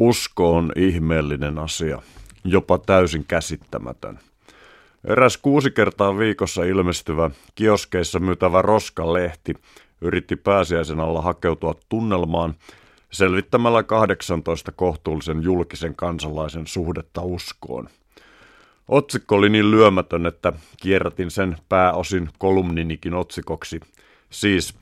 Usko on ihmeellinen asia, jopa täysin käsittämätön. Eräs kuusi kertaa viikossa ilmestyvä kioskeissa myytävä Roska-lehti yritti pääsiäisen alla hakeutua tunnelmaan selvittämällä 18 kohtuullisen julkisen kansalaisen suhdetta uskoon. Otsikko oli niin lyömätön, että kierrätin sen pääosin kolumninikin otsikoksi. Siis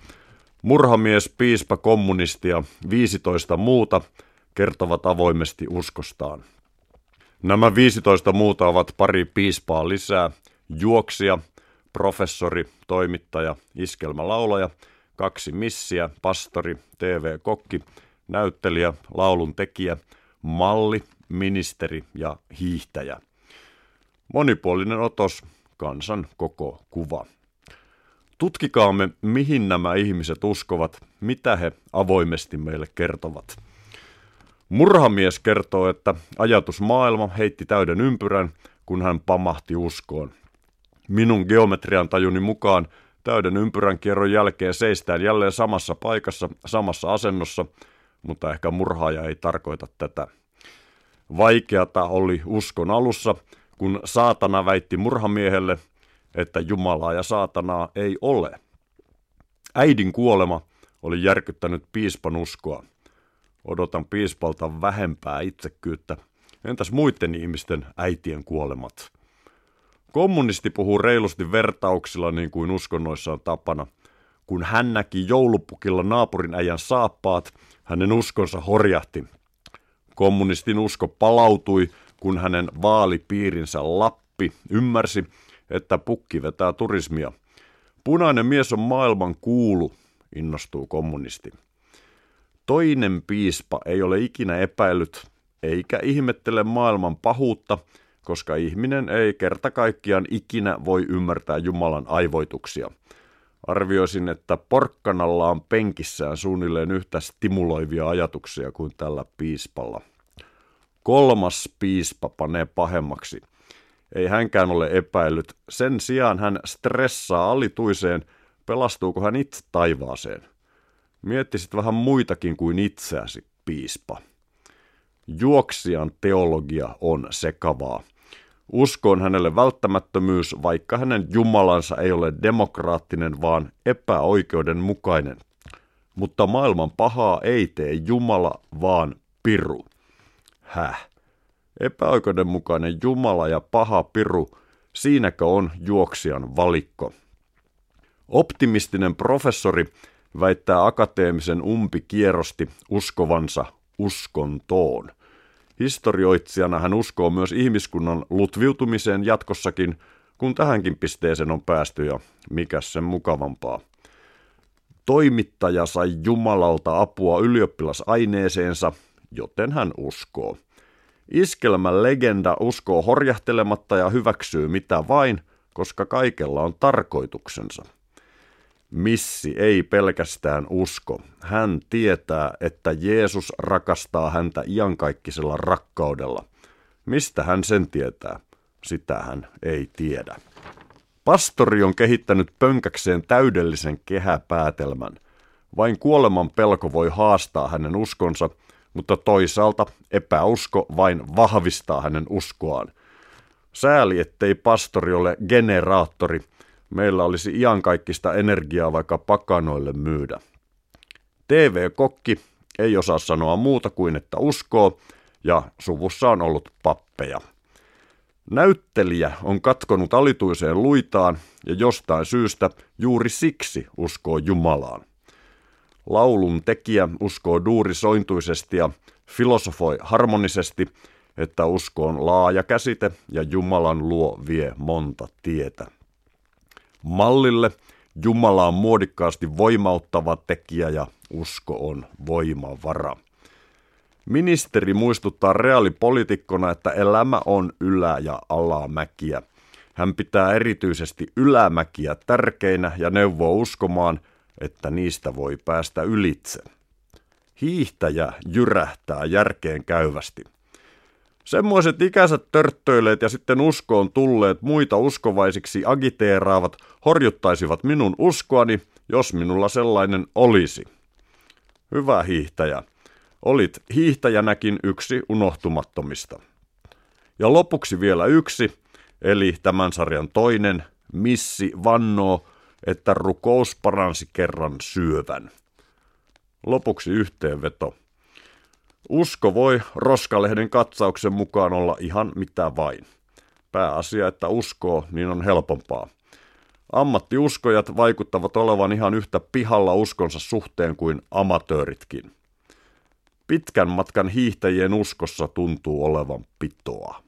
murhamies, piispa, kommunisti ja 15 muuta – kertovat avoimesti uskostaan. Nämä 15 muuta ovat pari piispaa lisää, juoksija, professori, toimittaja, iskelmälaulaja, kaksi missiä, pastori, TV-kokki, näyttelijä, laulun tekijä, malli, ministeri ja hiihtäjä. Monipuolinen otos, kansan koko kuva. Tutkikaamme, mihin nämä ihmiset uskovat, mitä he avoimesti meille kertovat. Murhamies kertoo, että ajatusmaailma heitti täyden ympyrän, kun hän pamahti uskoon. Minun geometrian tajuni mukaan täyden ympyrän kierron jälkeen seistään jälleen samassa paikassa, samassa asennossa, mutta ehkä murhaaja ei tarkoita tätä. Vaikeata oli uskon alussa, kun saatana väitti murhamiehelle, että Jumalaa ja saatanaa ei ole. Äidin kuolema oli järkyttänyt piispan uskoa. Odotan piispalta vähempää itsekyyttä. Entäs muiden ihmisten äitien kuolemat? Kommunisti puhuu reilusti vertauksilla niin kuin uskonnoissa on tapana. Kun hän näki joulupukilla naapurin äijän saappaat, hänen uskonsa horjahti. Kommunistin usko palautui, kun hänen vaalipiirinsä Lappi ymmärsi, että pukki vetää turismia. Punainen mies on maailman kuulu, innostuu kommunisti. Toinen piispa ei ole ikinä epäillyt eikä ihmettele maailman pahuutta, koska ihminen ei kerta kaikkiaan ikinä voi ymmärtää Jumalan aivoituksia. Arvioisin, että porkkanalla on penkissään suunnilleen yhtä stimuloivia ajatuksia kuin tällä piispalla. Kolmas piispa panee pahemmaksi. Ei hänkään ole epäillyt. Sen sijaan hän stressaa alituiseen, pelastuuko hän itse taivaaseen – Miettisit vähän muitakin kuin itseäsi, piispa. Juoksijan teologia on sekavaa. Usko on hänelle välttämättömyys, vaikka hänen jumalansa ei ole demokraattinen, vaan epäoikeudenmukainen. Mutta maailman pahaa ei tee Jumala, vaan piru. Häh? Epäoikeudenmukainen Jumala ja paha piru, siinäkö on juoksijan valikko? Optimistinen professori väittää akateemisen umpikierrosti uskovansa uskontoon. Historioitsijana hän uskoo myös ihmiskunnan lutviutumiseen jatkossakin, kun tähänkin pisteeseen on päästy ja mikä sen mukavampaa. Toimittaja sai Jumalalta apua ylioppilasaineeseensa, joten hän uskoo. Iskelmän legenda uskoo horjahtelematta ja hyväksyy mitä vain, koska kaikella on tarkoituksensa. Missi ei pelkästään usko. Hän tietää, että Jeesus rakastaa häntä iankaikkisella rakkaudella. Mistä hän sen tietää? Sitä hän ei tiedä. Pastori on kehittänyt pönkäkseen täydellisen kehäpäätelmän. Vain kuoleman pelko voi haastaa hänen uskonsa, mutta toisaalta epäusko vain vahvistaa hänen uskoaan. Sääli, ettei pastori ole generaattori – meillä olisi iankaikkista energiaa vaikka pakanoille myydä. TV-kokki ei osaa sanoa muuta kuin että uskoo, ja suvussa on ollut pappeja. Näyttelijä on katkonut alituiseen luitaan ja jostain syystä juuri siksi uskoo Jumalaan. Laulun tekijä uskoo duurisointuisesti ja filosofoi harmonisesti, että usko on laaja käsite ja Jumalan luo vie monta tietä. Mallille Jumala on muodikkaasti voimauttava tekijä ja usko on voimavara. Ministeri muistuttaa reaalipolitikkona, että elämä on ylä- ja alamäkiä. Hän pitää erityisesti ylämäkiä tärkeinä ja neuvoo uskomaan, että niistä voi päästä ylitse. Hiihtäjä jyrähtää järkeen käyvästi – Semmoiset ikäiset törttöileet ja sitten uskoon tulleet muita uskovaisiksi agiteeraavat horjuttaisivat minun uskoani, jos minulla sellainen olisi. Hyvä hiihtäjä. Olit hiihtäjänäkin yksi unohtumattomista. Ja lopuksi vielä yksi, eli tämän sarjan toinen, missi vannoo, että rukous paransi kerran syövän. Lopuksi yhteenveto. Usko voi Roskalehden katsauksen mukaan olla ihan mitä vain. Pääasia, että uskoo, niin on helpompaa. Ammattiuskojat vaikuttavat olevan ihan yhtä pihalla uskonsa suhteen kuin amatööritkin. Pitkän matkan hiihtäjien uskossa tuntuu olevan pitoa.